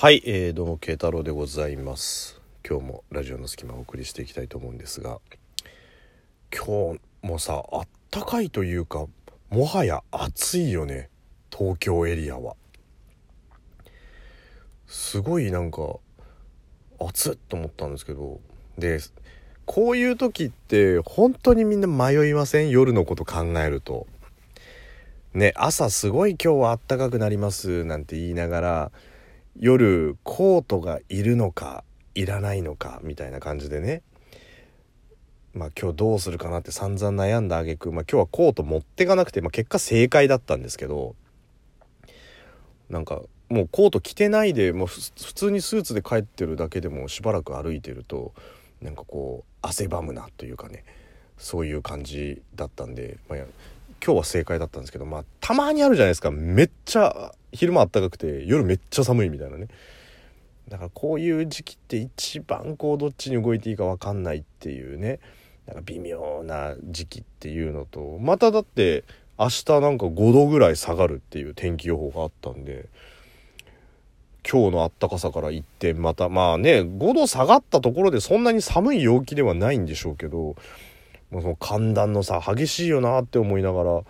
はい、えー、どうも慶太郎でございます。今日もラジオの隙間をお送りしていきたいと思うんですが今日もさあったかいというかもはや暑いよね東京エリアは。すごいなんか暑っと思ったんですけどでこういう時って本当にみんな迷いません？夜のこと考えると。ね朝すごい今日はあったかくなりますなんて言いながら夜コートがいるのかいらないのかみたいな感じでね。まあ今日どうするかなって散々悩んだ挙句まあ今日はコート持ってかなくて、まあ、結果正解だったんですけど。なんかもうコート着てないでもう普通にスーツで帰ってるだけでもしばらく歩いてるとなんかこう汗ばむなというかね。そういう感じだったんで、まあ、今日は正解だったんですけどまあたまにあるじゃないですか。めっちゃ昼間あったかくて夜めっちゃ寒いみたいなね。だからこういう時期って一番こうどっちに動いていいか分かんないっていうね。なんか微妙な時期っていうのとまただって明日なんか5度ぐらい下がるっていう天気予報があったんで今日のあったかさから一転またまあね5度下がったところでそんなに寒い陽気ではないんでしょうけどもうその寒暖の差激しいよなって思いながら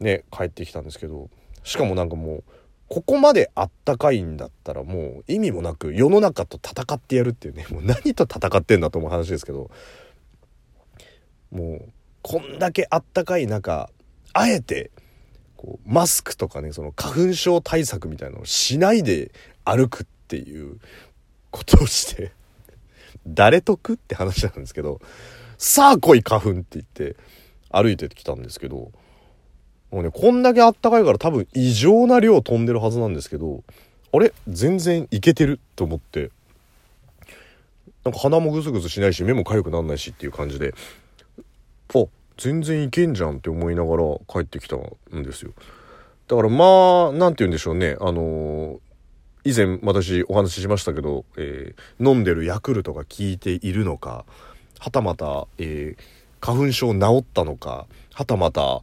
ね帰ってきたんですけどしかもなんかもうここまであったかいんだったらもう意味もなく世の中と戦ってやるっていうねもう何と戦ってんだと思う話ですけどもうこんだけあったかい中あえてこうマスクとかねその花粉症対策みたいなのをしないで歩くっていうことをして誰得？って話なんですけどさあ来い花粉って言って歩いてきたんですけどもうねこんだけあったかいから多分異常な量飛んでるはずなんですけどあれ？全然いけてると思ってなんか鼻もグズグズしないし目も痒くなんないしっていう感じであ全然いけんじゃんって思いながら帰ってきたんですよ。だからまあ何て言うんでしょうね。あのー以前私お話ししましたけど、えー、飲んでるヤクルトが効いているのかはたまた、えー、花粉症治ったのかはたまた、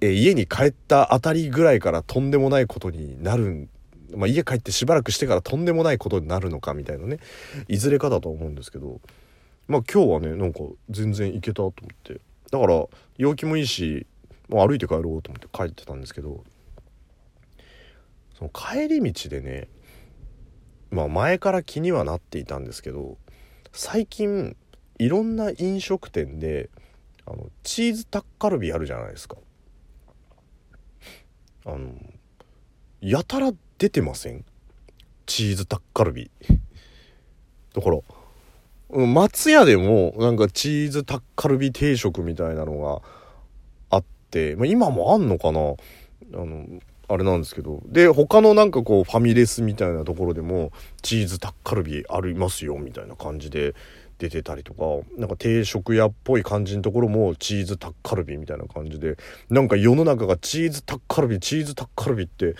えー、家に帰ったあたりぐらいからとんでもないことになるまあ、家帰ってしばらくしてからとんでもないことになるのかみたいなねいずれかだと思うんですけどまあ今日はねなんか全然いけたと思ってだから陽気もいいしもう歩いて帰ろうと思って帰ってたんですけどその帰り道でねまあ前から気にはなっていたんですけど最近いろんな飲食店であのチーズタッカルビあるじゃないですか。あのやたら出てません？チーズタッカルビ。だから松屋でもなんかチーズタッカルビ定食みたいなのがあって、まあ、今もあんのかな？あのあれなんですけどで他のなんかこうファミレスみたいなところでもチーズタッカルビありますよみたいな感じで出てたりとかなんか定食屋っぽい感じのところもチーズタッカルビみたいな感じでなんか世の中がチーズタッカルビチーズタッカルビって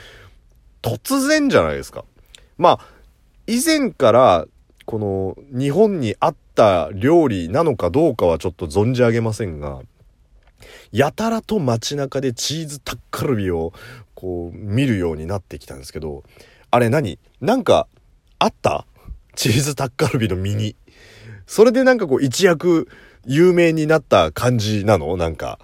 突然じゃないですか。まあ以前からこの日本にあった料理なのかどうかはちょっと存じ上げませんがやたらと街中でチーズタッカルビをこう見るようになってきたんですけどあれ何？なんかあった？チーズタッカルビのミニ。それでなんかこう一躍有名になった感じなの？なんか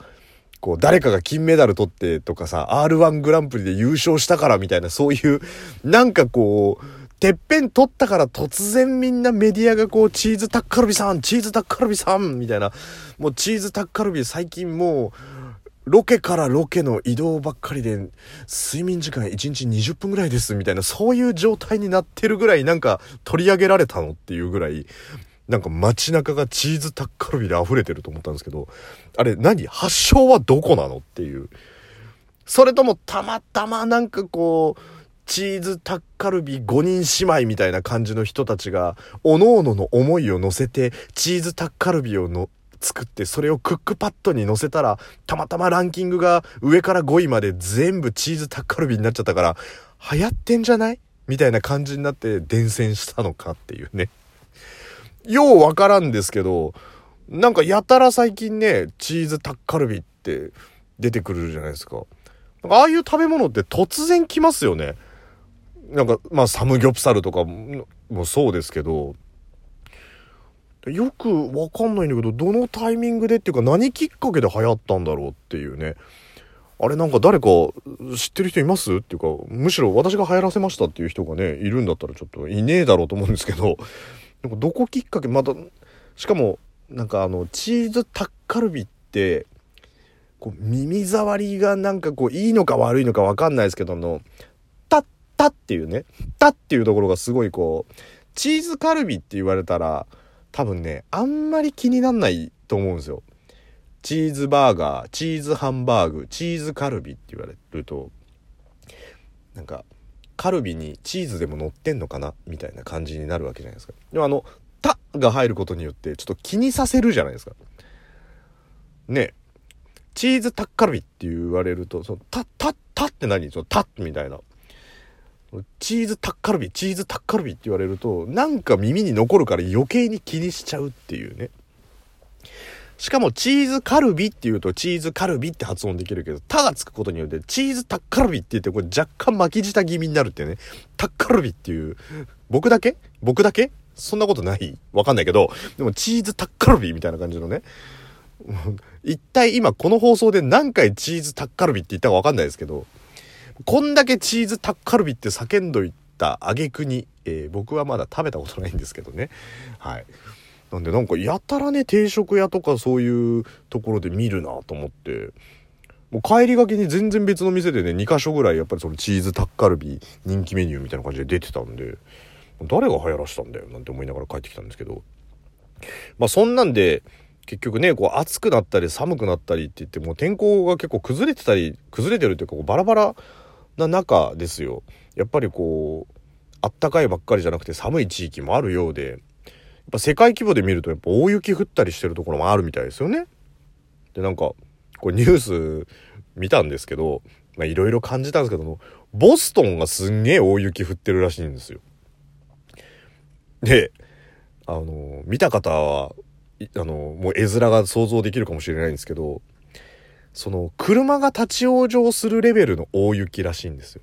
こう誰かが金メダル取ってとかさ R1 グランプリで優勝したからみたいなそういうなんかこうてっぺん取ったから突然みんなメディアがこう、チーズタッカルビさんチーズタッカルビさんみたいな。もうチーズタッカルビ最近もう、ロケからロケの移動ばっかりで、睡眠時間1日20分ぐらいですみたいな、そういう状態になってるぐらいなんか取り上げられたのっていうぐらい、なんか街中がチーズタッカルビで溢れてると思ったんですけど、あれ何？発祥はどこなのっていう。それともたまたまなんかこう、チーズタッカルビ5人姉妹みたいな感じの人たちが、各々の思いを乗せて、チーズタッカルビをの作って、それをクックパッドに乗せたら、たまたまランキングが上から5位まで全部チーズタッカルビになっちゃったから、流行ってんじゃない？みたいな感じになって伝染したのかっていうね。ようわからんですけど、なんかやたら最近ね、チーズタッカルビって出てくるじゃないですか。なんかああいう食べ物って突然来ますよね。なんか、まあ、サムギョプサルとかもそうですけど、よくわかんないんだけど、どのタイミングでっていうか何きっかけで流行ったんだろうっていうね。あれなんか誰か知ってる人います？っていうか、むしろ私が流行らせましたっていう人がね、いるんだったらちょっといねえだろうと思うんですけど、なんかどこきっかけ、また、しかも、なんかあの、チーズタッカルビって、こう耳障りがなんかこういいのか悪いのかわかんないですけどの「タッタ」っていうね「タ」っていうところがすごいこうチーズカルビって言われたら多分ねあんまり気になんないと思うんですよ。チーズバーガーチーズハンバーグチーズカルビって言われるとなんかカルビにチーズでも乗ってんのかなみたいな感じになるわけじゃないですか。でもあの「タ」が入ることによってちょっと気にさせるじゃないですか。ねチーズタッカルビって言われると、その、タッ、タッ、タッって何その、タッみたいな。チーズタッカルビ、チーズタッカルビって言われると、なんか耳に残るから余計に気にしちゃうっていうね。しかも、チーズカルビって言うと、チーズカルビって発音できるけど、タがつくことによって、チーズタッカルビって言って、これ若干巻き舌気味になるってね。タッカルビっていう、僕だけ？僕だけ？そんなことない？わかんないけど、でもチーズタッカルビみたいな感じのね。一体今この放送で何回チーズタッカルビって言ったかわかんないですけど、こんだけチーズタッカルビって叫んどいた挙句に、えー、僕はまだ食べたことないんですけどね。はい。なんでなんかやたらね、定食屋とかそういうところで見るなと思って、もう帰りがけに全然別の店でね、2箇所ぐらいやっぱりそのチーズタッカルビ人気メニューみたいな感じで出てたんで、誰が流行らしたんだよなんて思いながら帰ってきたんですけど、まあそんなんで、結局ねこう暑くなったり寒くなったりって言ってもう天候が結構崩れてたり崩れてるっていうかこうバラバラな中ですよやっぱりこうあったかいばっかりじゃなくて寒い地域もあるようでやっぱ世界規模で見るとやっぱ大雪降ったりしてるところもあるみたいですよね。でなんかこれニュース見たんですけどいろいろ感じたんですけどもボストンがすんげえ大雪降ってるらしいんですよ。であの見た方はあの、もう絵面が想像できるかもしれないんですけど、その、車が立ち往生するレベルの大雪らしいんですよ。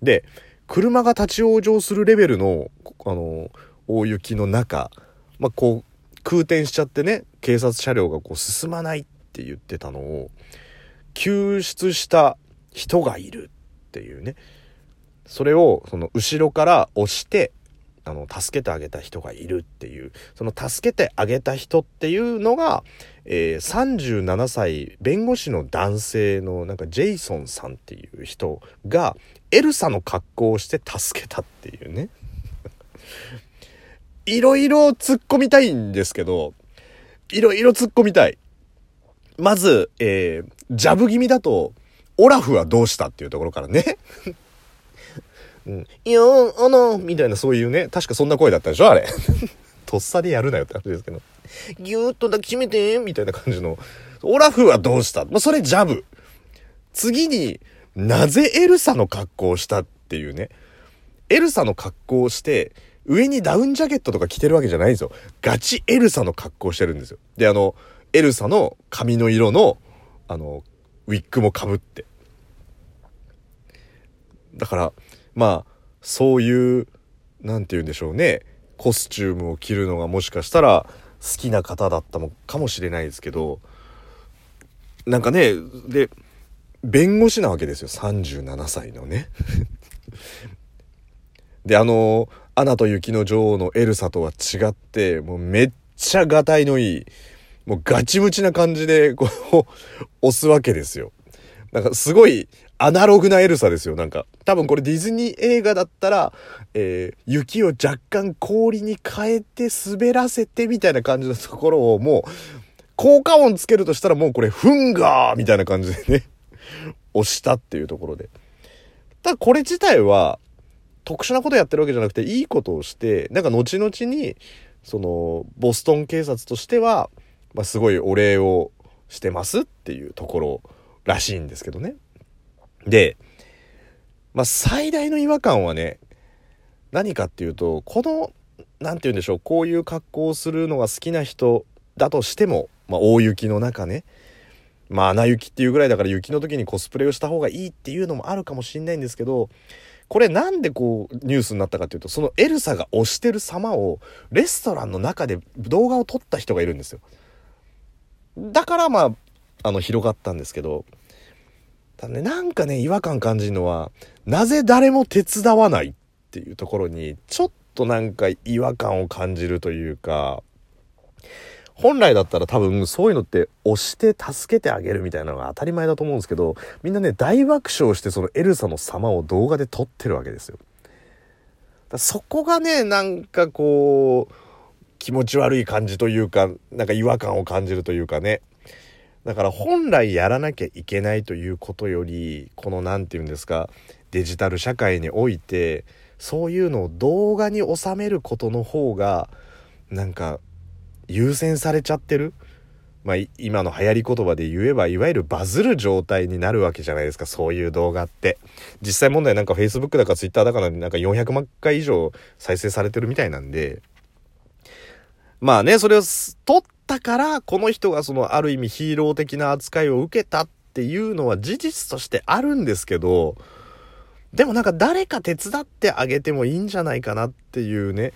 で、車が立ち往生するレベルの、あの、大雪の中、まあ、こう、空転しちゃってね、警察車両がこう進まないって言ってたのを、救出した人がいるっていうね。それを、その、後ろから押して、あの助けてあげた人がいるっていうその助けてあげた人っていうのが、えー、37歳弁護士の男性のなんかジェイソンさんっていう人がエルサの格好をして助けたっていうね。いろいろ突っ込みたいんですけどいろいろ突っ込みたい。まず、えー、ジャブ気味だとオラフはどうしたっていうところからね。うん。いやあの、みたいなそういうね、確かそんな声だったでしょあれ。とっさでやるなよって話ですけど。ぎゅーっと抱きしめて、みたいな感じの。オラフはどうした？まあ、それジャブ。次に、なぜエルサの格好をしたっていうね。エルサの格好をして、上にダウンジャケットとか着てるわけじゃないんですよ。ガチエルサの格好をしてるんですよ。で、あの、エルサの髪の色の、あの、ウィッグもかぶって。だから、まあそういう何て言うんでしょうねコスチュームを着るのがもしかしたら好きな方だったのかもしれないですけどなんかねで弁護士なわけですよ37歳のね であの「アナと雪の女王」のエルサとは違ってもうめっちゃがたいのいいもうガチムチな感じでこう押すわけですよ。なんかすごいアナログなエルサですよ、なんか。多分これディズニー映画だったら、えー、雪を若干氷に変えて滑らせてみたいな感じのところをもう、効果音つけるとしたらもうこれ、フンガーみたいな感じでね 押したっていうところで。ただこれ自体は、特殊なことやってるわけじゃなくて、いいことをして、なんか後々に、その、ボストン警察としては、まあ、すごいお礼をしてますっていうところらしいんですけどね。で、まあ、最大の違和感はね、何かっていうと、この、何て言うんでしょう、こういう格好をするのが好きな人だとしても、まあ、大雪の中ね、まあ、穴雪っていうぐらいだから雪の時にコスプレをした方がいいっていうのもあるかもしんないんですけど、これなんでこうニュースになったかというと、そのエルサが推してる様をレストランの中で動画を撮った人がいるんですよ。だからまあ、あの広がったんですけど、ただね、なんかね、違和感感じるのは、なぜ誰も手伝わないっていうところに、ちょっとなんか違和感を感じるというか、本来だったら多分そういうのって押して助けてあげるみたいなのが当たり前だと思うんですけど、みんなね、大爆笑してそのエルサの様を動画で撮ってるわけですよ。だそこがね、なんかこう、気持ち悪い感じというか、なんか違和感を感じるというかね。だから本来やらなきゃいけないということより、この何て言うんですか、デジタル社会において、そういうのを動画に収めることの方が、なんか優先されちゃってるまあ、今の流行り言葉で言えば、いわゆるバズる状態になるわけじゃないですか、そういう動画って。実際問題なんか Facebook だか Twitter だかなんか400万回以上再生されてるみたいなんで、まあね、それを撮ったから、この人がそのある意味ヒーロー的な扱いを受けたっていうのは事実としてあるんですけど、でもなんか誰か手伝ってあげてもいいんじゃないかなっていうね、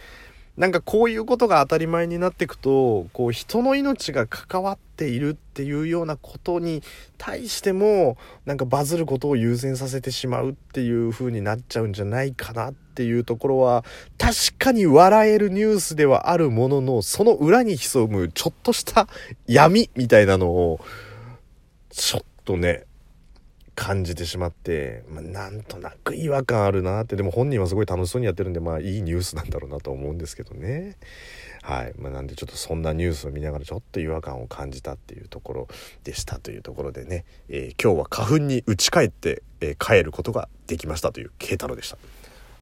なんかこういうことが当たり前になっていくとこう人の命が関わっているっていうようなことに対してもなんかバズることを優先させてしまうっていう風になっちゃうんじゃないかなっていうところは確かに笑えるニュースではあるもののその裏に潜むちょっとした闇みたいなのをちょっとね感じてしまって、まあ、なんとなく違和感あるなって。でも本人はすごい楽しそうにやってるんでまあいいニュースなんだろうなと思うんですけどね。はい、まあ、なんでちょっとそんなニュースを見ながらちょっと違和感を感じたっていうところでしたというところでね、えー、今日は花粉に打ち返って、えー、帰ることができましたという慶太郎でした。